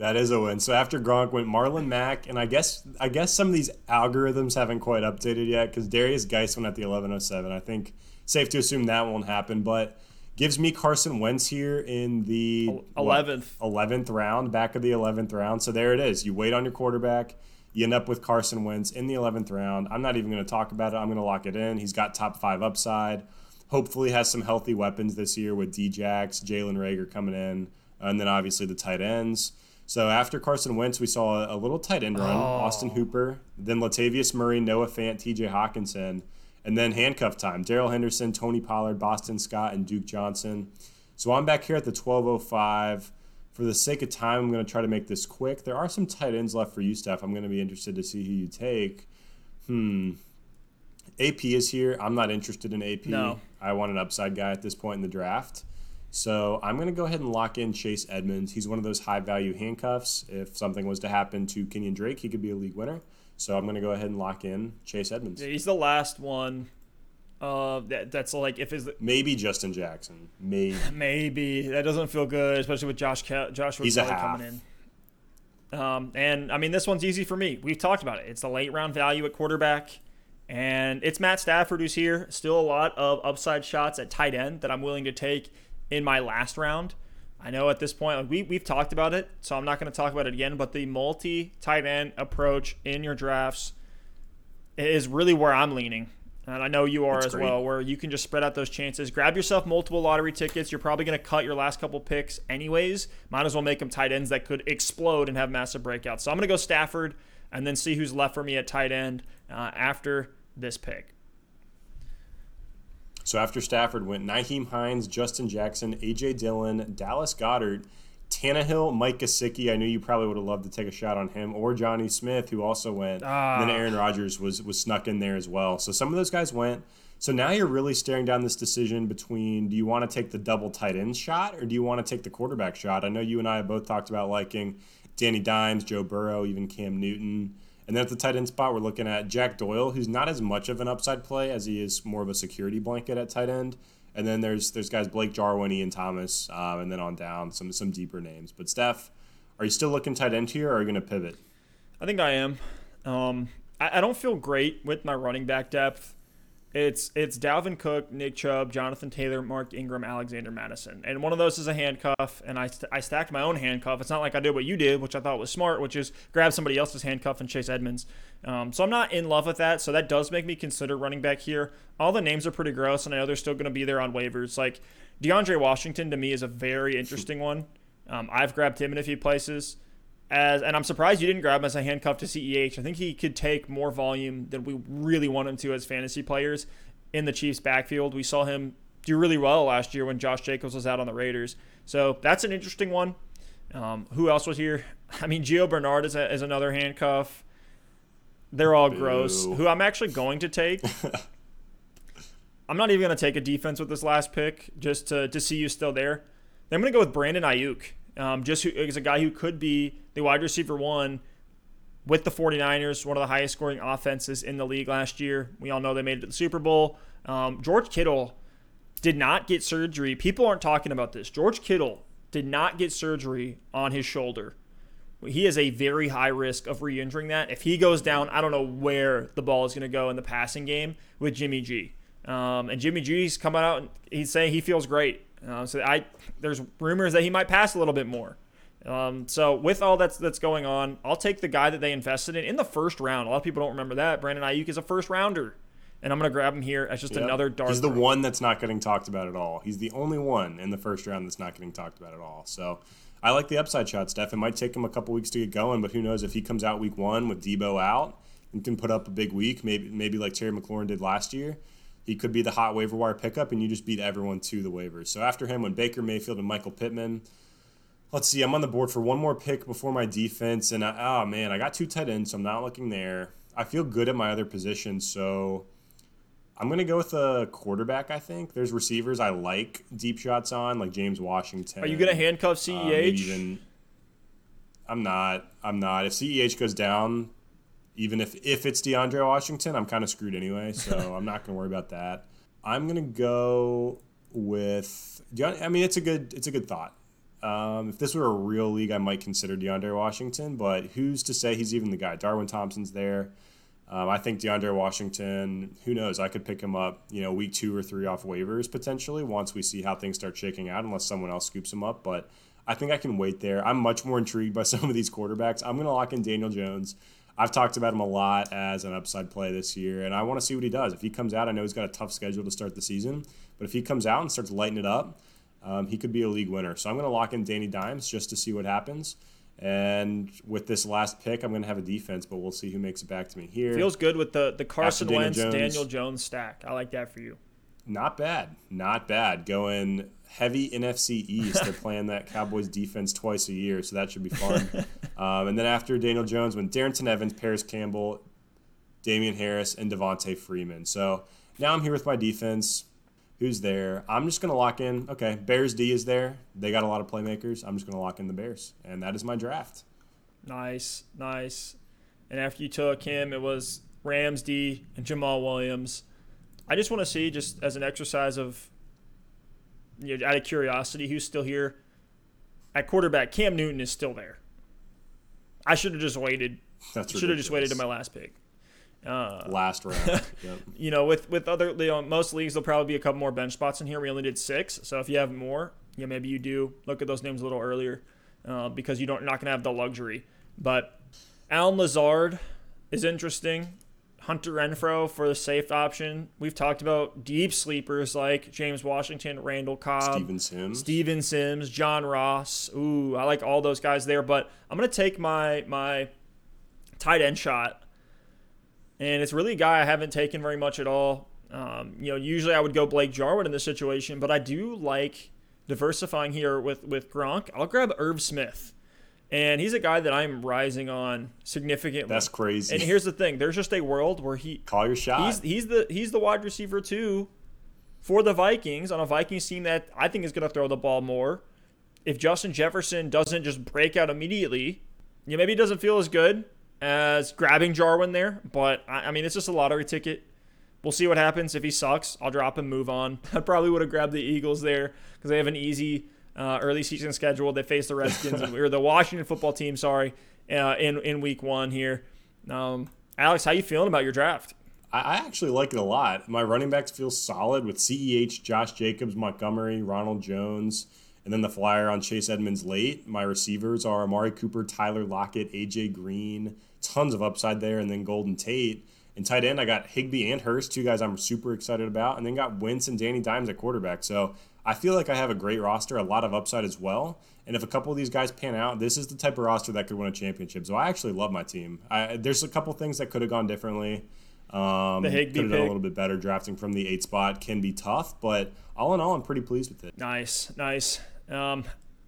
That is a win. So after Gronk went Marlon Mack, and I guess I guess some of these algorithms haven't quite updated yet because Derrius Guice went at the 11:07. I think safe to assume that won't happen, but gives me Carson Wentz here in the 11th. 11th round, back of the 11th round. So there it is. You wait on your quarterback. You end up with Carson Wentz in the 11th round. I'm not even going to talk about it. I'm going to lock it in. He's got top five upside. Hopefully, has some healthy weapons this year with Djax, Jalen Reagor coming in, and then obviously the tight ends. So after Carson Wentz, we saw a little tight end run, Oh. Austin Hooper, then Latavius Murray, Noah Fant, T.J. Hockenson, and then handcuff time: Darrell Henderson, Tony Pollard, Boston Scott, and Duke Johnson. So I'm back here at the 12:05. For the sake of time, I'm going to try to make this quick. There are some tight ends left for you, Steph. I'm going to be interested to see who you take. Hmm. AP is here. I'm not interested in AP. No. I want an upside guy at this point in the draft. So I'm going to go ahead and lock in Chase Edmonds. He's one of those high value handcuffs. If something was to happen to Kenyon Drake, he could be a league winner. So I'm going to go ahead and lock in Chase Edmonds. Yeah, he's the last one. Uh, that, that's like if his Maybe Justin Jackson. Maybe. maybe that doesn't feel good, especially with Josh Ke- Joshua He's Kelly coming in. Um, and I mean this one's easy for me. We've talked about it. It's the late round value at quarterback, and it's Matt Stafford who's here. Still a lot of upside shots at tight end that I'm willing to take in my last round. I know at this point like we we've talked about it, so I'm not going to talk about it again. But the multi tight end approach in your drafts is really where I'm leaning. And I know you are That's as great. well, where you can just spread out those chances. Grab yourself multiple lottery tickets. You're probably going to cut your last couple picks anyways. Might as well make them tight ends that could explode and have massive breakouts. So I'm going to go Stafford and then see who's left for me at tight end uh, after this pick. So after Stafford went Nyheim Hines, Justin Jackson, AJ Dillon, Dallas Goedert, Tannehill, Mike Gesicki. I knew you probably would have loved to take a shot on him, or Jonnu Smith, who also went. Ah. And then Aaron Rodgers was was snuck in there as well. So some of those guys went. So now you're really staring down this decision between do you want to take the double tight end shot or do you want to take the quarterback shot? I know you and I have both talked about liking Danny Dimes, Joe Burrow, even Cam Newton. And then at the tight end spot, we're looking at Jack Doyle, who's not as much of an upside play as he is more of a security blanket at tight end. And then there's there's guys Blake Jarwin, Ian Thomas, um, and then on down some some deeper names. But Steph, are you still looking tight end here, or are you going to pivot? I think I am. Um, I, I don't feel great with my running back depth. It's it's Dalvin Cook, Nick Chubb, Jonathan Taylor, Mark Ingram, Alexander Mattison, and one of those is a handcuff. And I, st- I stacked my own handcuff. It's not like I did what you did, which I thought was smart, which is grab somebody else's handcuff and Chase Edmonds. Um, so I'm not in love with that. So that does make me consider running back here. All the names are pretty gross, and I know they're still going to be there on waivers. Like DeAndre Washington to me is a very interesting one. Um, I've grabbed him in a few places as and I'm surprised you didn't grab him as a handcuff to CEH. I think he could take more volume than we really want him to as fantasy players in the Chiefs backfield. We saw him do really well last year when Josh Jacobs was out on the Raiders. So that's an interesting one. Um, who else was here? I mean, Gio Bernard is, a, is another handcuff. They're all gross. Who I'm actually going to take. I'm not even going to take a defense with this last pick just to, to see you still there. Then I'm going to go with Brandon Aiyuk. Um, just who is a guy who could be the wide receiver one with the 49ers, one of the highest scoring offenses in the league last year. We all know they made it to the Super Bowl. Um, George Kittle did not get surgery. People aren't talking about this. George Kittle did not get surgery on his shoulder. He is a very high risk of re injuring that. If he goes down, I don't know where the ball is going to go in the passing game with Jimmy G. Um, and Jimmy G's coming out and he's saying he feels great. Uh, so I there's rumors that he might pass a little bit more. Um, so with all that's that's going on, I'll take the guy that they invested in in the first round. A lot of people don't remember that. Brandon Aiyuk is a first rounder, and I'm gonna grab him here as just yep. another dark. He's the one that's not getting talked about at all. He's the only one in the first round that's not getting talked about at all. So I like the upside shot, Steph. It might take him a couple weeks to get going, but who knows if he comes out week one with Deebo out and can put up a big week, maybe maybe like Terry McLaurin did last year. He could be the hot waiver wire pickup, and you just beat everyone to the waivers. So after him, when Baker Mayfield and Michael Pittman let's see. I'm on the board for one more pick before my defense, and I, oh man, I got two tight ends, so I'm not looking there. I feel good at my other positions, so I'm gonna go with a quarterback. I think there's receivers I like deep shots on, like James Washington. Are you gonna handcuff CEH? Uh, even, I'm not. I'm not. If CEH goes down, even if if it's DeAndre Washington, I'm kind of screwed anyway. So I'm not gonna worry about that. I'm gonna go with. I mean, it's a good. It's a good thought. Um, if this were a real league, I might consider DeAndre Washington, but who's to say he's even the guy? Darwin Thompson's there. Um, I think DeAndre Washington, who knows? I could pick him up, you know, week two or three off waivers potentially once we see how things start shaking out, unless someone else scoops him up. But I think I can wait there. I'm much more intrigued by some of these quarterbacks. I'm going to lock in Daniel Jones. I've talked about him a lot as an upside play this year, and I want to see what he does. If he comes out, I know he's got a tough schedule to start the season, but if he comes out and starts lighting it up, um, he could be a league winner. So I'm going to lock in Danny Dimes just to see what happens. And with this last pick, I'm going to have a defense, but we'll see who makes it back to me here. Feels good with the the Carson Wentz Jones, Daniel Jones stack. I like that for you. Not bad, not bad. Going heavy NFC East. They're playing that Cowboys defense twice a year, so that should be fun. um, and then after Daniel Jones, when Darrynton Evans, Paris Campbell, Damien Harris, and Devonta Freeman. So now I'm here with my defense who's there. I'm just going to lock in. Okay, Bears D is there. They got a lot of playmakers. I'm just going to lock in the Bears, and that is my draft. Nice, nice. And after you took him, it was Rams D and Jamaal Williams. I just want to see, just as an exercise of, you know, out of curiosity, who's still here. At quarterback, Cam Newton is still there. I should have just waited. That's should have just waited to my last pick. Uh, Last round. Yep. you know, with with other you know, most leagues, there'll probably be a couple more bench spots in here. We only did six, so if you have more, yeah, maybe you do look at those names a little earlier uh, because you don't you're not gonna have the luxury. But Allen Lazard is interesting. Hunter Renfrow for the safe option. We've talked about deep sleepers like James Washington, Randall Cobb, Steven Sims, Steven Sims, John Ross. Ooh, I like all those guys there. But I'm gonna take my my tight end shot and it's really a guy I haven't taken very much at all. Um, you know, usually I would go Blake Jarwin in this situation, but I do like diversifying here with with Gronk. I'll grab Irv Smith, and he's a guy that I'm rising on significantly. That's crazy. And here's the thing: there's just a world where he call your shot. He's he's the he's the wide receiver too for the Vikings on a Vikings team that I think is going to throw the ball more. If Justin Jefferson doesn't just break out immediately, you know, maybe he doesn't feel as good as grabbing Jarwin there. But I, I mean, it's just a lottery ticket. We'll see what happens. If he sucks, I'll drop him, move on. I probably would have grabbed the Eagles there because they have an easy uh, early season schedule. They face the Redskins or the Washington football team. Sorry, uh, in in week one here. Um, Alex, how you feeling about your draft? I actually like it a lot. My running backs feel solid with CEH, Josh Jacobs, Montgomery, Ronald Jones. And then the flyer on Chase Edmonds late. My receivers are Amari Cooper, Tyler Lockett, AJ Green, tons of upside there, and then Golden Tate. And tight end, I got Higbee and Hurst, two guys I'm super excited about, and then got Wentz and Danny Dimes at quarterback. So I feel like I have a great roster, a lot of upside as well. And if a couple of these guys pan out, this is the type of roster that could win a championship. So I actually love my team. I, there's a couple things that could have gone differently. Um, the Higbee could have done a little bit better. Drafting from the eight spot can be tough, but all in all, I'm pretty pleased with it. Nice, nice. Um,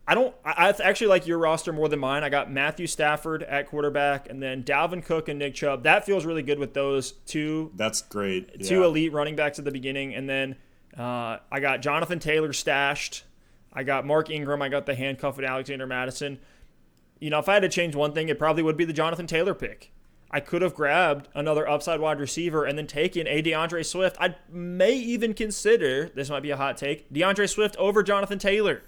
I don't. I, I actually like your roster more than mine. I got Matthew Stafford at quarterback, and then Dalvin Cook and Nick Chubb. That feels really good with those two. That's great. Two yeah. elite running backs at the beginning, and then uh, I got Jonathan Taylor stashed. I got Mark Ingram. I got the handcuff at Alexander Mattison. You know, if I had to change one thing, it probably would be the Jonathan Taylor pick. I could have grabbed another upside wide receiver and then taken a D'Andre Swift. I may even consider this might be a hot take D'Andre Swift over Jonathan Taylor.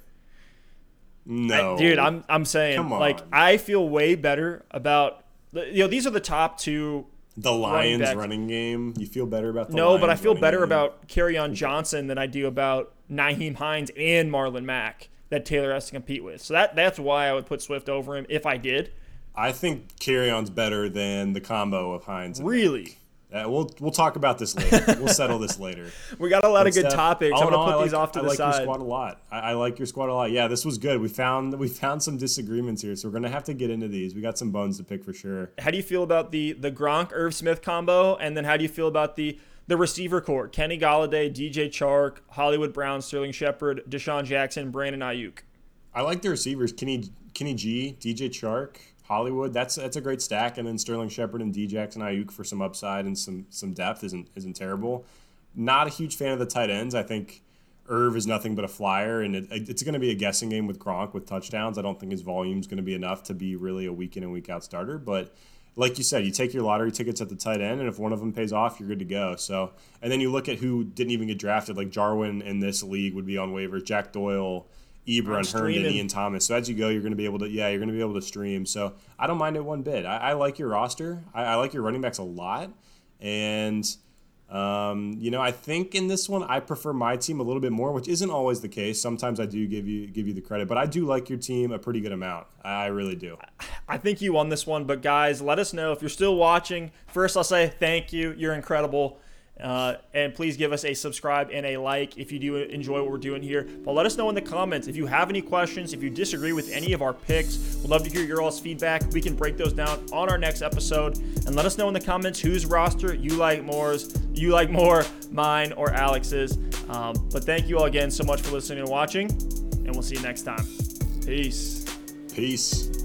No, I, dude, I'm I'm saying like I feel way better about you know these are the top two. The Lions running, running game. You feel better about the no, Lions but I feel better game. about on Johnson than I do about Nyheim Hines and Marlon Mack. that Taylor has to compete with. So that that's why I would put Swift over him if I did. I think Kerryon's better than the combo of Hines. really? Uh, we'll we'll talk about this later. we'll settle this later. We got a lot But of good Steph, topics. I'm gonna all, put I these like, off to I the like your squad a lot. I, I like your squad a lot. Yeah, this was good. We found we found some disagreements here, so we're gonna have to get into these. We got some bones to pick for sure. How do you feel about the the Gronk Irv Smith combo? And then how do you feel about the the receiver core? Kenny Golladay, DJ Chark, Hollywood Brown, Sterling Shepard, DeSean Jackson, Brandon Aiyuk. I like the receivers. Kenny Kenny G, DJ Chark, Hollywood. That's that's a great stack. And then Sterling Shepard and D and Aiyuk for some upside and some some depth isn't isn't terrible. Not a huge fan of the tight ends. I think Irv is nothing but a flyer, and it, it's going to be a guessing game with Gronk with touchdowns. I don't think his volume is going to be enough to be really a week in and week out starter. But like you said, you take your lottery tickets at the tight end, and if one of them pays off, you're good to go. So, and then you look at who didn't even get drafted. Like Jarwin in this league would be on waivers. Jack Doyle. Ebron, Herndon, streaming. Ian Thomas. So as you go, you're going to be able to, yeah, you're going to be able to stream. So I don't mind it one bit. I, I like your roster. I, I like your running backs a lot, and um, you know, I think in this one I prefer my team a little bit more, which isn't always the case. Sometimes I do give you give you the credit, but I do like your team a pretty good amount. I really do. I think you won this one, but guys, let us know if you're still watching. First, I'll say thank you. You're incredible. Uh, and please give us a subscribe and a like if you do enjoy what we're doing here. But let us know in the comments if you have any questions, if you disagree with any of our picks. We'd love to hear your all's feedback. We can break those down on our next episode. And let us know in the comments whose roster you like more, you like more, mine or Alex's. Um, but thank you all again so much for listening and watching, and we'll see you next time. Peace. Peace.